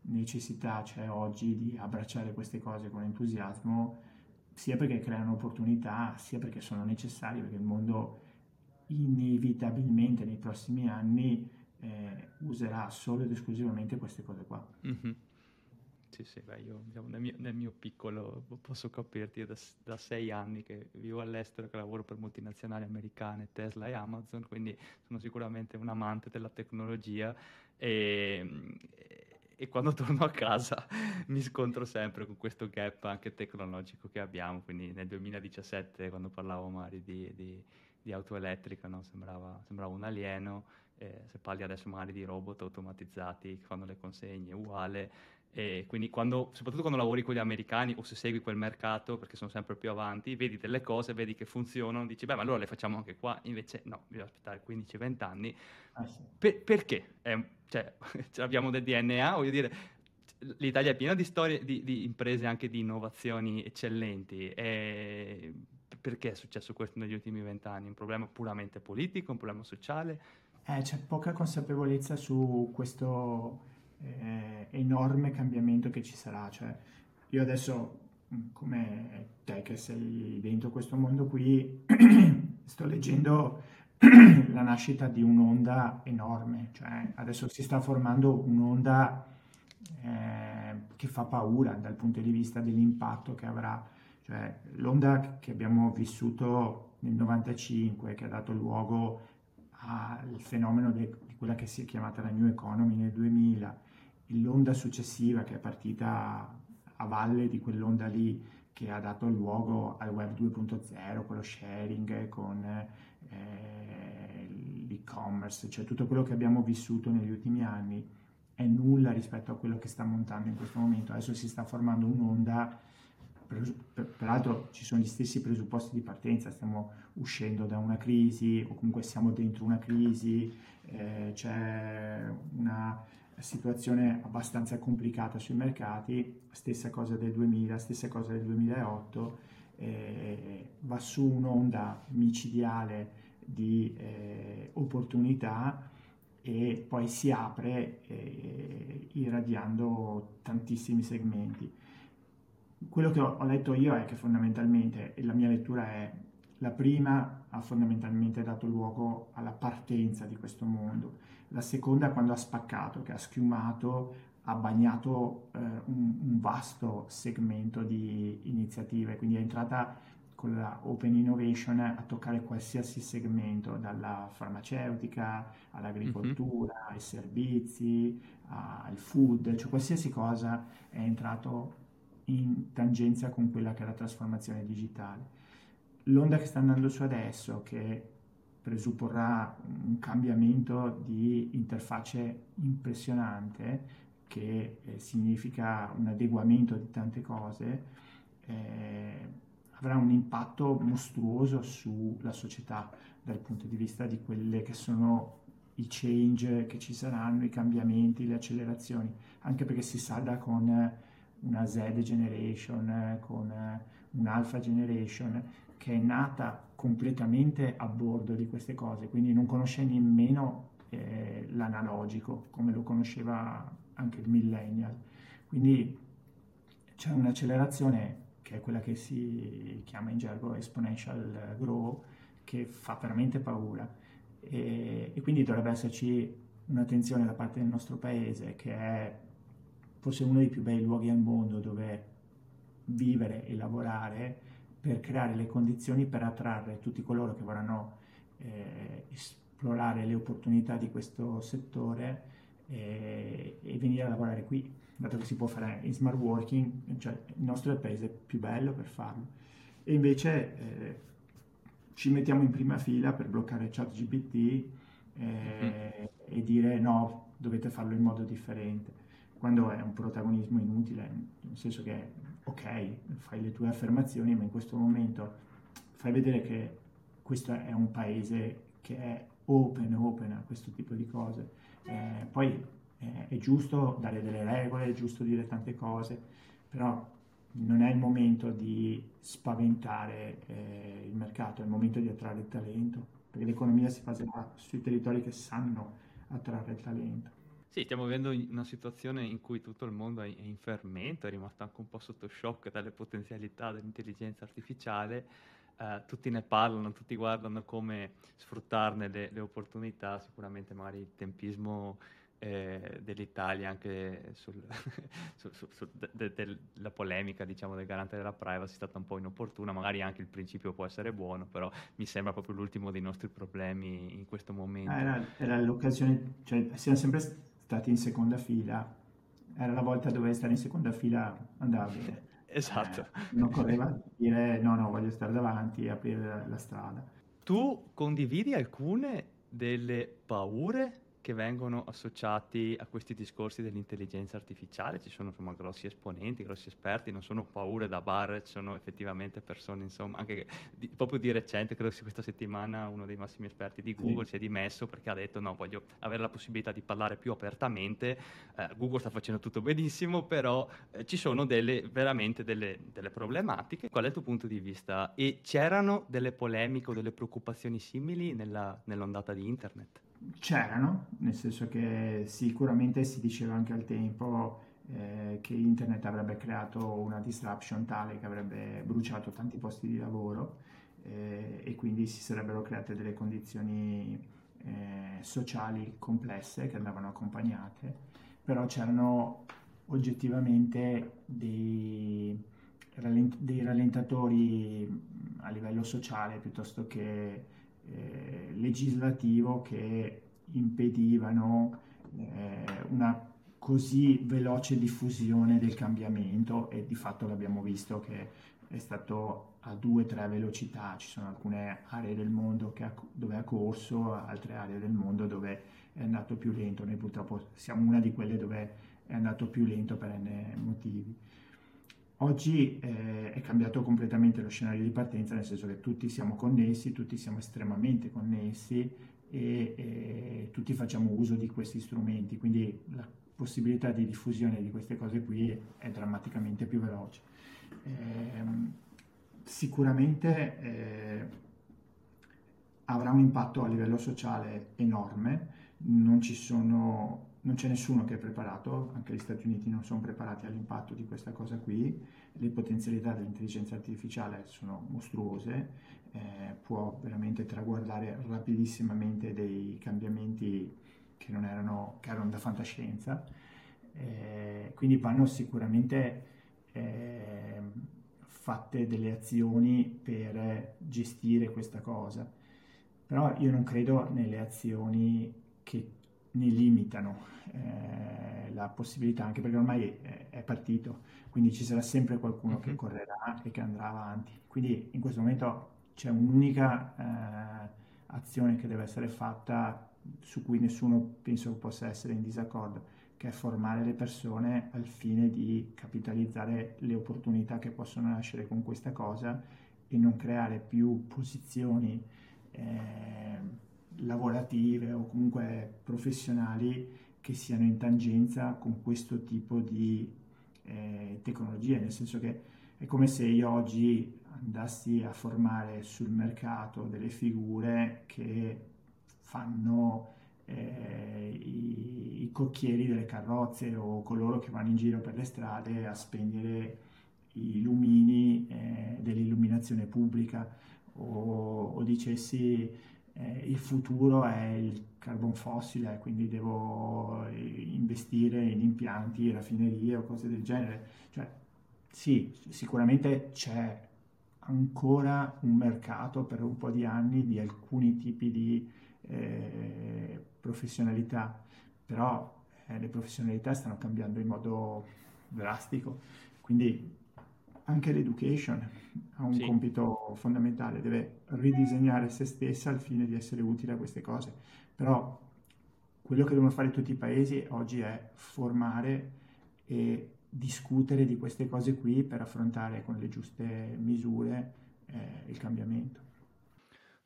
necessità c'è oggi di abbracciare queste cose con entusiasmo, sia perché creano opportunità, sia perché sono necessarie, perché il mondo inevitabilmente nei prossimi anni eh, userà solo ed esclusivamente queste cose qua. Mm-hmm. Sì, sì, beh, io diciamo, nel, mio, nel, mio, piccolo posso capirti, da, da, sei anni che vivo all'estero, che lavoro per multinazionali americane, Tesla e Amazon, quindi sono sicuramente un amante della tecnologia e, e quando torno a casa mi scontro sempre con questo gap anche tecnologico che abbiamo, quindi nel 2017 quando parlavo magari di, di, di auto elettrica no? sembrava, sembrava un alieno, eh, se parli adesso magari di robot automatizzati che fanno le consegne, uguale. E quindi quando, soprattutto quando lavori con gli americani o se segui quel mercato, perché sono sempre più avanti, vedi delle cose, vedi che funzionano, dici, beh, ma allora le facciamo anche qua. Invece no, bisogna aspettare 15-20 anni. Ah, sì. per, perché? Eh, cioè, abbiamo del DNA, voglio dire, l'Italia è piena di storie, di, di imprese anche di innovazioni eccellenti. E perché è successo questo negli ultimi vent'anni? Un problema puramente politico, un problema sociale? Eh, c'è poca consapevolezza su questo eh, enorme cambiamento che ci sarà. Cioè, io adesso, mm, come te che sei dentro questo mondo qui, sto leggendo la nascita di un'onda enorme. Cioè, adesso si sta formando un'onda eh, che fa paura dal punto di vista dell'impatto che avrà. Cioè, l'onda che abbiamo vissuto nel 95, che ha dato luogo al fenomeno de, di quella che si è chiamata la New Economy nel 2000, l'onda successiva che è partita a valle di quell'onda lì che ha dato luogo al web 2.0 con lo sharing, con eh, l'e-commerce, cioè tutto quello che abbiamo vissuto negli ultimi anni è nulla rispetto a quello che sta montando in questo momento. Adesso si sta formando un'onda, peraltro ci sono gli stessi presupposti di partenza, stiamo uscendo da una crisi o comunque siamo dentro una crisi, eh, c'è una situazione abbastanza complicata sui mercati, stessa cosa del 2000, stessa cosa del 2008, eh, va su un'onda micidiale di eh, opportunità e poi si apre eh, irradiando tantissimi segmenti. Quello che ho, ho letto io è che fondamentalmente, e la mia lettura è, la prima ha fondamentalmente dato luogo alla partenza di questo mondo, la seconda quando ha spaccato, che ha schiumato, ha bagnato eh, un, un, vasto segmento di iniziative, quindi è entrata con la Open Innovation a toccare qualsiasi segmento, dalla farmaceutica all'agricoltura, mm-hmm. ai servizi, al food, cioè qualsiasi cosa è entrato in tangenza con quella che è la trasformazione digitale. L'onda che sta andando su adesso, che presupporrà un cambiamento di interfacce impressionante, che eh, significa un adeguamento di tante cose, eh, avrà un impatto mostruoso sulla società dal punto di vista di quelle che sono i change che ci saranno, i cambiamenti, le accelerazioni, anche perché si salda con una Z generation, con un'alpha generation che è nata completamente a bordo di queste cose, quindi non conosce nemmeno eh, l'analogico come lo conosceva anche il millennial. Quindi c'è un'accelerazione che è quella che si chiama in gergo exponential grow, che fa veramente paura. E, e quindi dovrebbe esserci un'attenzione da parte del nostro paese, che è forse uno dei più bei luoghi al mondo dove vivere e lavorare per creare le condizioni per attrarre tutti coloro che vorranno eh, esplorare le opportunità di questo settore eh, e venire a lavorare qui, dato che si può fare in smart working, cioè il nostro è il paese più bello per farlo. E invece eh, ci mettiamo in prima fila per bloccare ChatGPT eh, mm-hmm. e dire no, dovete farlo in modo differente, quando è un protagonismo inutile, nel senso che ok, fai le tue affermazioni, ma in questo momento fai vedere che questo è un paese che è open, open a questo tipo di cose. Eh, poi eh, è giusto dare delle regole, è giusto dire tante cose, però non è il momento di spaventare eh, il mercato, è il momento di attrarre il talento, perché l'economia si baserà sui territori che sanno attrarre il talento. Sì, stiamo vivendo una situazione in cui tutto il mondo è in fermento, è rimasto anche un po' sotto shock dalle potenzialità dell'intelligenza artificiale. Eh, tutti ne parlano, tutti guardano come sfruttarne le, le opportunità, sicuramente magari il tempismo eh, dell'Italia anche sul, su, su, su de, de, della polemica diciamo del garante della privacy è stata un po' inopportuna, magari anche il principio può essere buono, però mi sembra proprio l'ultimo dei nostri problemi in questo momento. Era, era l'occasione, cioè siamo sempre stati in seconda fila, era la volta dove stare in seconda fila andava bene. Esatto. Eh, non correva dire no, no, voglio stare davanti e aprire la strada. Tu condividi alcune delle paure che vengono associati a questi discorsi dell'intelligenza artificiale, ci sono insomma grossi esponenti, grossi esperti, non sono paure da bar, sono effettivamente persone, insomma, anche di, proprio di recente, credo sia questa settimana uno dei massimi esperti di Google sì. si è dimesso perché ha detto no, voglio avere la possibilità di parlare più apertamente, eh, Google sta facendo tutto benissimo, però eh, ci sono delle, veramente delle, delle problematiche. Qual è il tuo punto di vista? E c'erano delle polemiche o delle preoccupazioni simili nella, nell'ondata di internet? C'erano, nel senso che sicuramente si diceva anche al tempo eh, che internet avrebbe creato una disruption tale che avrebbe bruciato tanti posti di lavoro eh, e quindi si sarebbero create delle condizioni eh, sociali complesse che andavano accompagnate, però c'erano oggettivamente dei, dei rallentatori a livello sociale piuttosto che eh, legislativo che impedivano eh, una così veloce diffusione del cambiamento e di fatto l'abbiamo visto che è stato a due o tre velocità, ci sono alcune aree del mondo ha, dove ha corso, altre aree del mondo dove è andato più lento, noi purtroppo siamo una di quelle dove è andato più lento per n motivi. Oggi eh, è cambiato completamente lo scenario di partenza, nel senso che tutti siamo connessi, tutti siamo estremamente connessi e, e tutti facciamo uso di questi strumenti, quindi la possibilità di diffusione di queste cose qui è drammaticamente più veloce. Eh, sicuramente eh, avrà un impatto a livello sociale enorme, non ci sono non c'è nessuno che è preparato, anche gli Stati Uniti non sono preparati all'impatto di questa cosa qui, le potenzialità dell'intelligenza artificiale sono mostruose, eh, può veramente traguardare rapidissimamente dei cambiamenti che non erano, che erano da fantascienza, eh, quindi vanno sicuramente eh, fatte delle azioni per gestire questa cosa, però io non credo nelle azioni che ne limitano eh, la possibilità, anche perché ormai è, è, partito, quindi ci sarà sempre qualcuno mm-hmm. che mhm. correrà e che andrà avanti. Quindi in questo momento c'è un'unica eh, azione che deve essere fatta su cui nessuno penso possa essere in disaccordo, che è formare le persone al fine di capitalizzare le opportunità che possono nascere con questa cosa e non creare più posizioni. Eh, lavorative o comunque professionali che siano in tangenza con questo tipo di eh, tecnologie, nel senso che è come se io oggi andassi a formare sul mercato delle figure che fanno eh, i, i, cocchieri delle carrozze o coloro che vanno in giro per le strade a spegnere i lumini eh, dell'illuminazione pubblica. O, o dicessi eh, il futuro è il carbon fossile, quindi devo eh, investire in impianti, raffinerie o cose del genere. Cioè, sì, sicuramente c'è ancora un mercato per un po' di anni di alcuni tipi di eh, professionalità, però eh, le professionalità stanno cambiando in modo drastico, quindi anche l'education ha un sì. compito fondamentale, deve ridisegnare se stessa al fine di essere utile a queste cose. Però quello che devono fare tutti i paesi oggi è formare e discutere di queste cose qui per affrontare con le giuste misure eh, il cambiamento.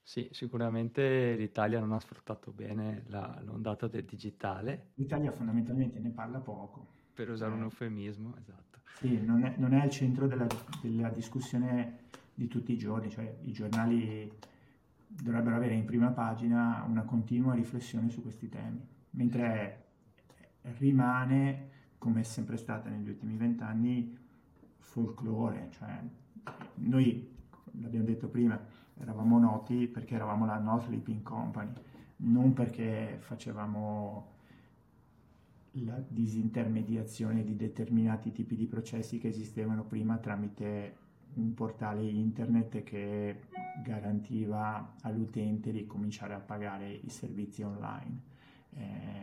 Sì, sicuramente l'Italia non ha sfruttato bene la, l'ondata del digitale. L'Italia fondamentalmente ne parla poco. Per usare eh, un eufemismo, esatto. Sì, non è, non è al centro della, della, discussione di tutti i giorni, cioè i giornali dovrebbero avere in prima pagina una continua riflessione su questi temi, mentre rimane, come è sempre stata negli ultimi vent'anni, folklore, cioè noi, l'abbiamo detto prima, eravamo noti perché eravamo la No Sleeping Company, non perché facevamo la disintermediazione di determinati tipi di processi che esistevano prima tramite un portale internet che garantiva all'utente di cominciare a pagare i servizi online eh,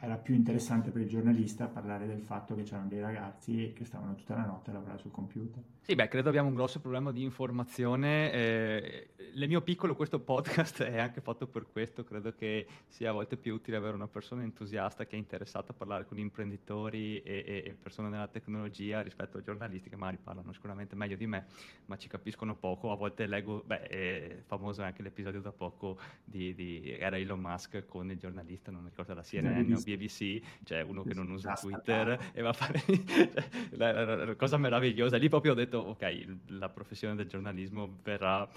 era più interessante per il giornalista parlare del fatto che c'erano dei ragazzi che stavano tutta la notte a lavorare sul computer. Sì, beh, credo abbiamo un grosso problema di informazione. Eh, mio piccolo, questo podcast è anche fatto per questo. Credo che sia a volte più utile avere una persona entusiasta che è interessata a parlare con imprenditori e, e, e persone della tecnologia rispetto a giornalisti che magari parlano sicuramente meglio di me, ma ci capiscono poco. A volte leggo, beh, è famoso anche l'episodio da poco di, di era Elon Musk con il giornalista, non mi ricordo la CNN o BBC, cioè uno che non usa Twitter e va a fare cioè, la, la, la, cosa meravigliosa. Lì proprio ho detto, ok, la professione del giornalismo verrà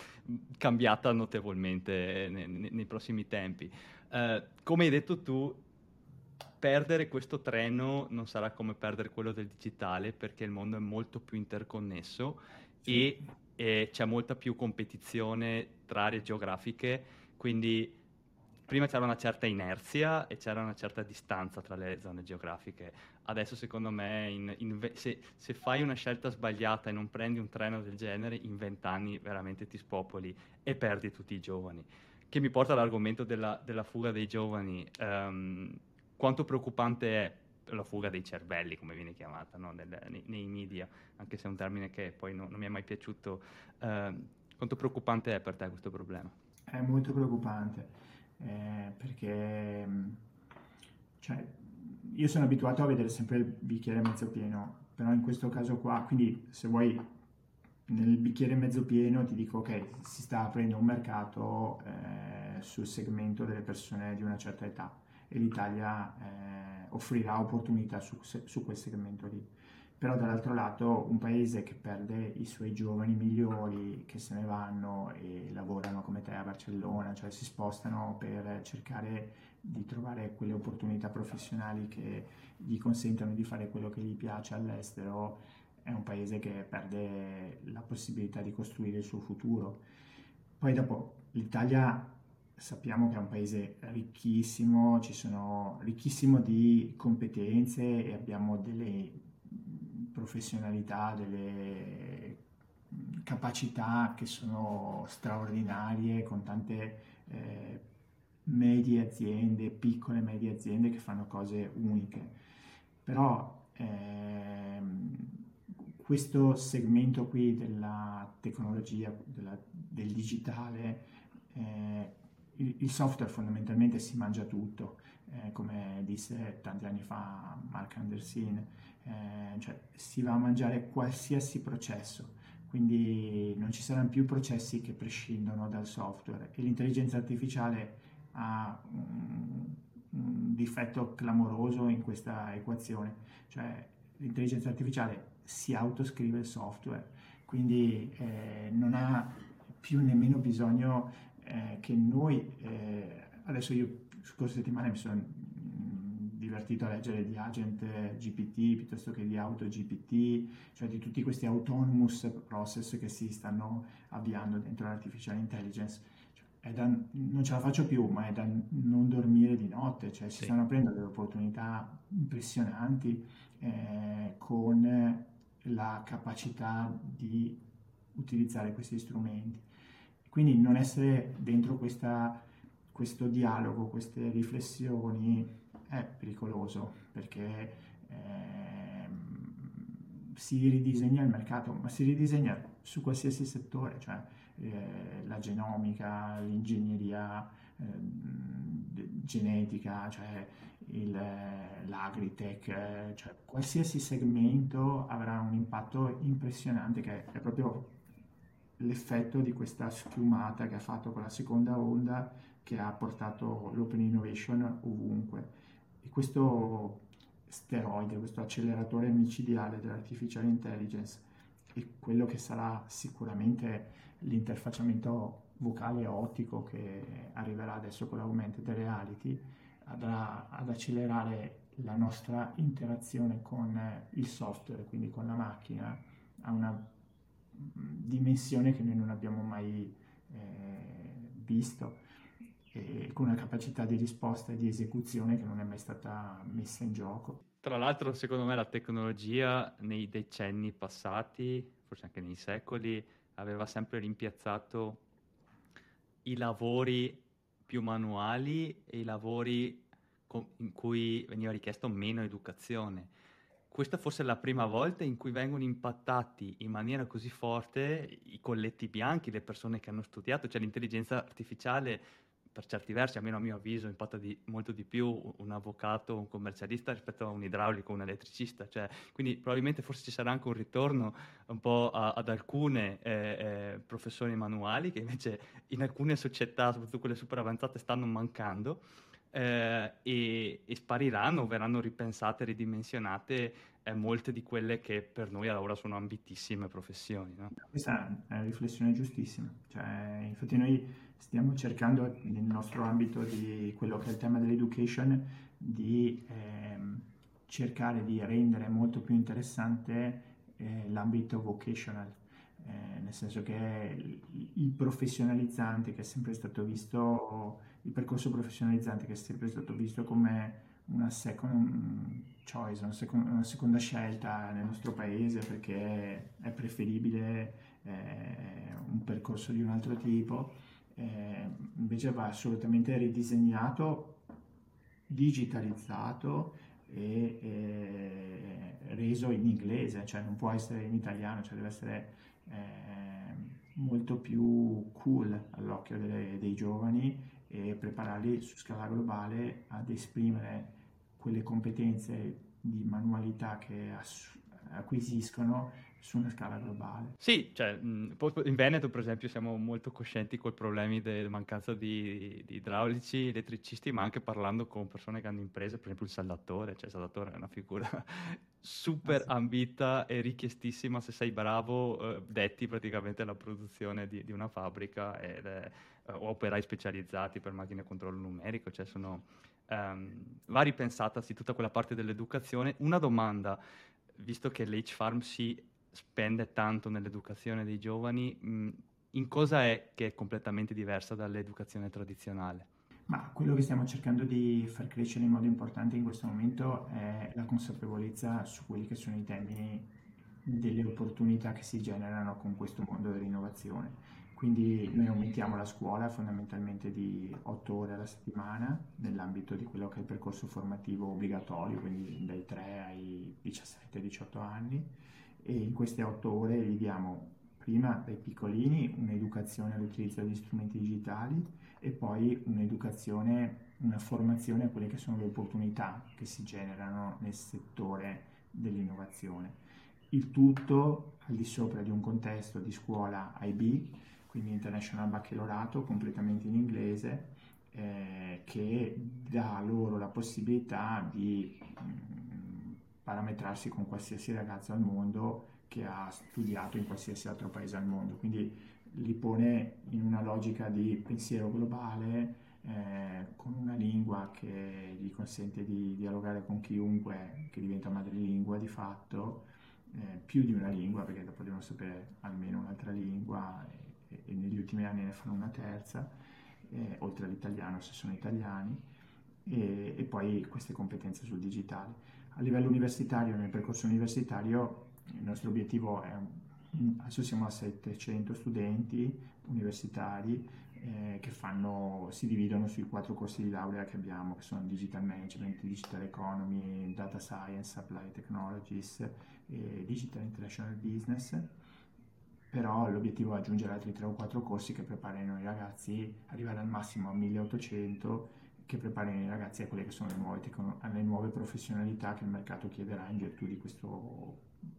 cambiata notevolmente nei, nei, nei prossimi tempi. Uh, come hai detto tu, perdere questo treno non sarà come perdere quello del digitale perché il mondo è molto più interconnesso sì. e, e c'è molta più competizione tra aree geografiche, quindi prima c'era una certa inerzia e c'era una certa distanza tra le zone geografiche. Adesso, secondo me, in, in, se, se, fai una scelta sbagliata e non prendi un treno del genere, in vent'anni veramente ti spopoli e perdi tutti i giovani. Che mi porta all'argomento della, della fuga dei giovani. Um, quanto preoccupante è la fuga dei cervelli, come viene chiamata no? Nel, nei, nei, media, anche se è un termine che poi no, non mi è mai piaciuto. Uh, quanto preoccupante è per te questo problema? È molto preoccupante eh, perché mm, cioè, io sono abituato a vedere sempre il bicchiere mezzo pieno, però in questo caso qua, quindi se vuoi nel bicchiere mezzo pieno ti dico ok, si sta aprendo un mercato eh, sul segmento delle persone di una certa età e l'Italia eh, offrirà opportunità su, su quel segmento lì però dall'altro lato un paese che perde i suoi giovani migliori che se ne vanno e lavorano come te a Barcellona, cioè si spostano per cercare di trovare quelle opportunità professionali che gli consentano di fare quello che gli piace all'estero, è un paese che perde la possibilità di costruire il suo futuro. Poi dopo l'Italia sappiamo che è un paese ricchissimo, ci sono ricchissimo di competenze e abbiamo delle professionalità, delle capacità che sono straordinarie con tante eh, medie aziende, piccole e medie aziende che fanno cose uniche. Però ehm, questo segmento qui della tecnologia, della, del digitale, eh, il, il, software fondamentalmente si mangia tutto, eh, come disse tanti anni fa Mark Andersin eh, cioè si va a mangiare qualsiasi processo, quindi non ci saranno più processi che prescindono dal software. E l'intelligenza artificiale ha un, un difetto clamoroso in questa equazione, cioè l'intelligenza artificiale si autoscrive il software, quindi eh, non ha più nemmeno bisogno eh, che noi, eh, adesso io scorsa settimana mi sono divertito a leggere di agent GPT piuttosto che di auto GPT, cioè di tutti questi autonomous process che si stanno avviando dentro l'artificial intelligence. Cioè, da, non ce la faccio più, ma è da non dormire di notte, cioè si sì. stanno aprendo delle opportunità impressionanti eh, con la capacità di utilizzare questi strumenti. Quindi non essere dentro questa, questo dialogo, queste riflessioni è pericoloso perché eh, si ridisegna il mercato, ma si ridisegna su qualsiasi settore, cioè eh, la genomica, l'ingegneria eh, genetica, cioè il, l'agritech, cioè qualsiasi segmento avrà un impatto impressionante che è proprio l'effetto di questa schiumata che ha fatto con la seconda onda che ha portato l'open innovation ovunque. E questo steroide, questo acceleratore micidiale dell'artificial intelligence è quello che sarà sicuramente l'interfacciamento vocale ottico che arriverà adesso con l'augmented reality andrà ad accelerare la nostra interazione con il software, quindi con la macchina, a una dimensione che noi non abbiamo mai eh, visto e con una capacità di risposta e di esecuzione che non è mai stata messa in gioco. Tra l'altro, secondo me, la tecnologia nei decenni passati, forse anche nei secoli, aveva sempre rimpiazzato i lavori più manuali e i lavori in cui veniva richiesto meno educazione. Questa forse è la prima volta in cui vengono impattati in maniera così forte i colletti bianchi, le persone che hanno studiato, cioè l'intelligenza artificiale per certi versi, almeno a mio avviso, impatta di, molto di più un avvocato, un commercialista rispetto a un idraulico, un elettricista. Cioè, quindi probabilmente forse ci sarà anche un ritorno un po' a, ad alcune eh, eh, professioni manuali che invece in alcune società, soprattutto quelle super avanzate, stanno mancando. Eh, e, e, spariranno, verranno ripensate, ridimensionate eh, molte di quelle che per noi ora sono ambitissime professioni. No? Questa è una riflessione giustissima. Cioè, infatti noi stiamo cercando nel nostro ambito di quello che è il tema dell'education di ehm, cercare di rendere molto più interessante eh, l'ambito vocational, eh, nel senso che il, professionalizzante che è sempre stato visto, il percorso professionalizzante che è sempre stato visto come una second choice, una, second, una seconda scelta nel nostro paese perché è preferibile eh, un percorso di un altro tipo eh, invece va assolutamente ridisegnato, digitalizzato e eh, reso in inglese, cioè non può essere in italiano, cioè deve essere eh, molto più cool all'occhio delle, dei giovani e prepararli su scala globale ad esprimere quelle competenze di manualità che ass- acquisiscono su una scala globale. Sì, cioè, in Veneto per esempio siamo molto coscienti con i problemi della mancanza di, di, idraulici, elettricisti, ma anche parlando con persone che hanno imprese, per esempio il saldatore, cioè il saldatore è una figura super ah, ambita e richiestissima se sei bravo, eh, detti praticamente la produzione di, di una fabbrica ed eh, operai specializzati per macchine a controllo numerico, cioè sono... Um, va ripensata sì, tutta quella parte dell'educazione. Una domanda, visto che l'H Farm si spende tanto nell'educazione dei giovani, mh, in cosa è che è completamente diversa dall'educazione tradizionale? Ma quello che stiamo cercando di far crescere in modo importante in questo momento è la consapevolezza su quelli che sono i temi delle opportunità che si generano con questo mondo dell'innovazione. Quindi noi aumentiamo la scuola fondamentalmente di 8 ore alla settimana nell'ambito di quello che è il percorso formativo obbligatorio, quindi dai 3 ai 17-18 anni e in queste otto ore gli diamo prima dai piccolini un'educazione all'utilizzo degli strumenti digitali e poi un'educazione, una formazione a quelle che sono le opportunità che si generano nel settore dell'innovazione. Il tutto al di sopra di un contesto di scuola IB, quindi International Baccalaureato, completamente in inglese, eh, che dà loro la possibilità di parametrarsi con qualsiasi ragazzo al mondo che ha studiato in qualsiasi altro paese al mondo. Quindi li pone in una logica di pensiero globale, eh, con una lingua che gli consente di dialogare con chiunque, che diventa madrelingua di fatto, eh, più di una lingua, perché dopo devono sapere almeno un'altra lingua e, e negli ultimi anni ne fanno una terza, eh, oltre all'italiano se sono italiani, e, e poi queste competenze sul digitale. A livello universitario, nel percorso universitario, il nostro obiettivo è, adesso siamo a 700 studenti universitari, eh, che fanno, si dividono sui quattro corsi di laurea che abbiamo, che sono Digital Management, Digital Economy, Data Science, Supply Technologies e Digital International Business. Però l'obiettivo è aggiungere altri tre o quattro corsi che preparino i ragazzi, arrivare al massimo a 1800 che preparino i ragazzi a quelle che sono le nuove, alle nuove professionalità che il mercato chiederà in virtù di questa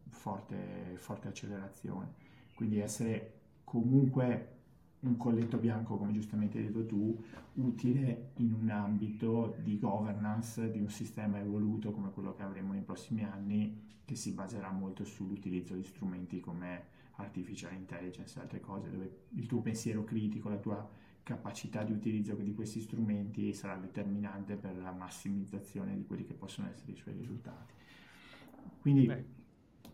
forte, forte accelerazione. Quindi essere comunque un colletto bianco, come giustamente hai detto tu, utile in un ambito di governance di un sistema evoluto come quello che avremo nei prossimi anni, che si baserà molto sull'utilizzo di strumenti come artificial intelligence e altre cose, dove il tuo pensiero critico, la tua capacità di utilizzo di questi strumenti sarà determinante per la massimizzazione di quelli che possono essere i suoi risultati. Quindi Beh.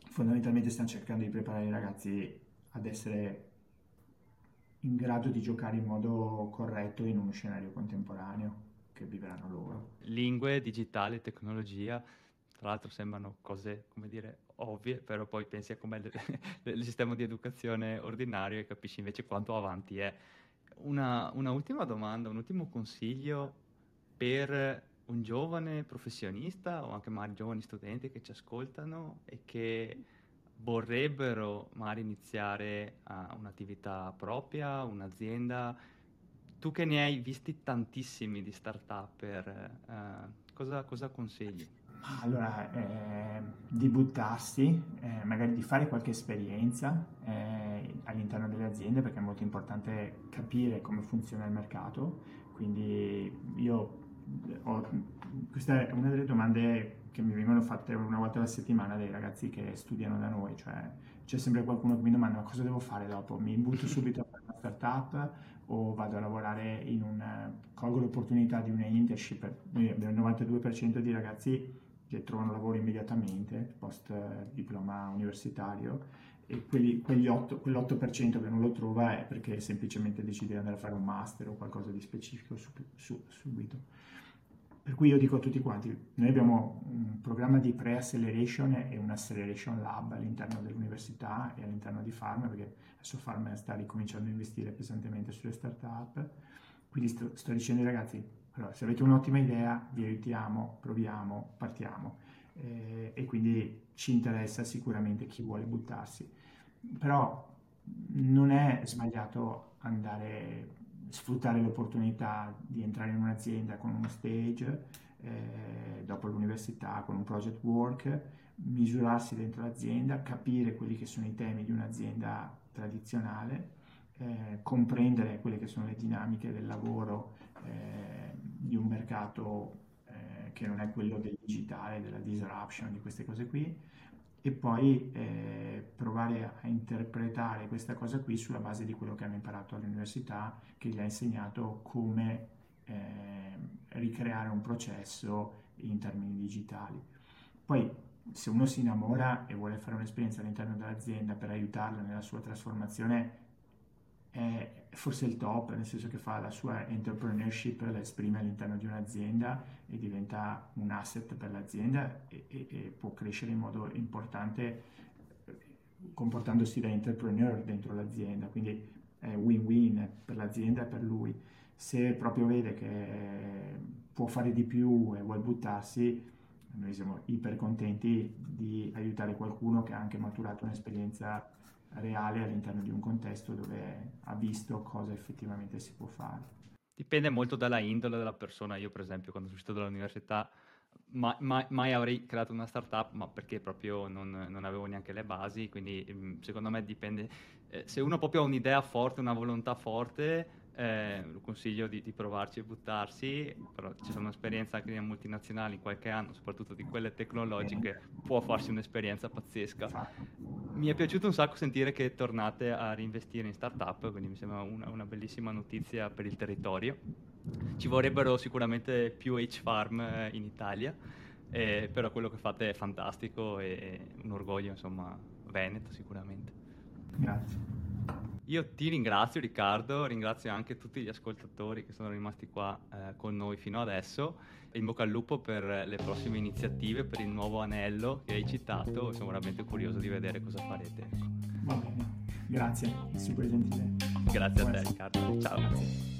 fondamentalmente stiamo cercando di preparare i ragazzi ad essere in grado di giocare in modo corretto in uno scenario contemporaneo che vivranno loro. Lingue, digitale, tecnologia, tra l'altro sembrano cose, come dire, ovvie, però poi pensi a com'è il sistema di educazione ordinario e capisci invece quanto avanti è. Una, una ultima domanda, un ultimo consiglio per un giovane professionista o anche magari giovani studenti che ci ascoltano e che vorrebbero magari iniziare uh, un'attività propria, un'azienda. Tu che ne hai visti tantissimi di startup, uh, cosa, cosa consigli? Allora, eh, di buttarsi, eh, magari di fare qualche esperienza eh, all'interno delle aziende perché è molto importante capire come funziona il mercato. Quindi io ho, questa è una delle domande che mi vengono fatte una volta alla settimana dai ragazzi che studiano da noi, cioè c'è sempre qualcuno che mi domanda ma cosa devo fare dopo? Mi butto subito a fare una startup o vado a lavorare in un... colgo l'opportunità di una internship? Noi abbiamo il 92% di ragazzi che trovano lavoro immediatamente post diploma universitario e quelli, quegli 8, quell'8% che non lo trova è perché semplicemente decide di andare a fare un master o qualcosa di specifico su, su, subito. Per cui io dico a tutti quanti, noi abbiamo un programma di pre-acceleration e un acceleration lab all'interno dell'università e all'interno di Farm, perché adesso Farm sta ricominciando a investire pesantemente sulle start-up. Quindi sto, sto dicendo ai ragazzi, allora, se avete un'ottima idea, vi aiutiamo, proviamo, partiamo. Eh, e quindi ci interessa sicuramente chi vuole buttarsi. Però non è sbagliato andare sfruttare l'opportunità di entrare in un'azienda con uno stage eh, dopo l'università, con un project work, misurarsi dentro l'azienda, capire quelli che sono i temi di un'azienda tradizionale, eh, comprendere quelle che sono le dinamiche del lavoro eh, di un mercato eh, che non è quello del digitale, della disruption, di queste cose qui e poi eh, provare a interpretare questa cosa qui sulla base di quello che hanno imparato all'università, che gli ha insegnato come eh, ricreare un processo in termini digitali. Poi se uno si innamora e vuole fare un'esperienza all'interno dell'azienda per aiutarla nella sua trasformazione, è forse il top, nel senso che fa la sua entrepreneurship, la esprime all'interno di un'azienda e diventa un asset per l'azienda e, e, e può crescere in modo importante comportandosi da entrepreneur dentro l'azienda, quindi è win-win per l'azienda e per lui. Se proprio vede che può fare di più e vuole buttarsi, noi siamo iper contenti di aiutare qualcuno che ha anche maturato un'esperienza reale all'interno di un contesto dove ha visto cosa effettivamente si può fare. Dipende molto dalla indole della persona. Io, per esempio, quando sono uscito dall'università, mai, mai, mai avrei creato una startup, ma perché proprio non, non, avevo neanche le basi. Quindi, mm, secondo me, dipende. Eh, se uno proprio ha un'idea forte, una volontà forte, eh, lo consiglio di, di, provarci e buttarsi, però ci sono esperienze anche in multinazionali in qualche anno, soprattutto di quelle tecnologiche, può farsi un'esperienza pazzesca. Mi è piaciuto un sacco sentire che tornate a reinvestire in startup, quindi mi sembra una, una bellissima notizia per il territorio. Ci vorrebbero sicuramente più H-Farm eh, in Italia, eh, però quello che fate è fantastico e un orgoglio, insomma, veneto sicuramente. Grazie. Io ti ringrazio Riccardo, ringrazio anche tutti gli ascoltatori che sono rimasti qua eh, con noi fino adesso e in bocca al lupo per le prossime iniziative, per il nuovo anello che hai citato, sono veramente curioso di vedere cosa farete. Va bene. Grazie, super gentile. Grazie Buonasera. a te Riccardo. Ciao. Grazie.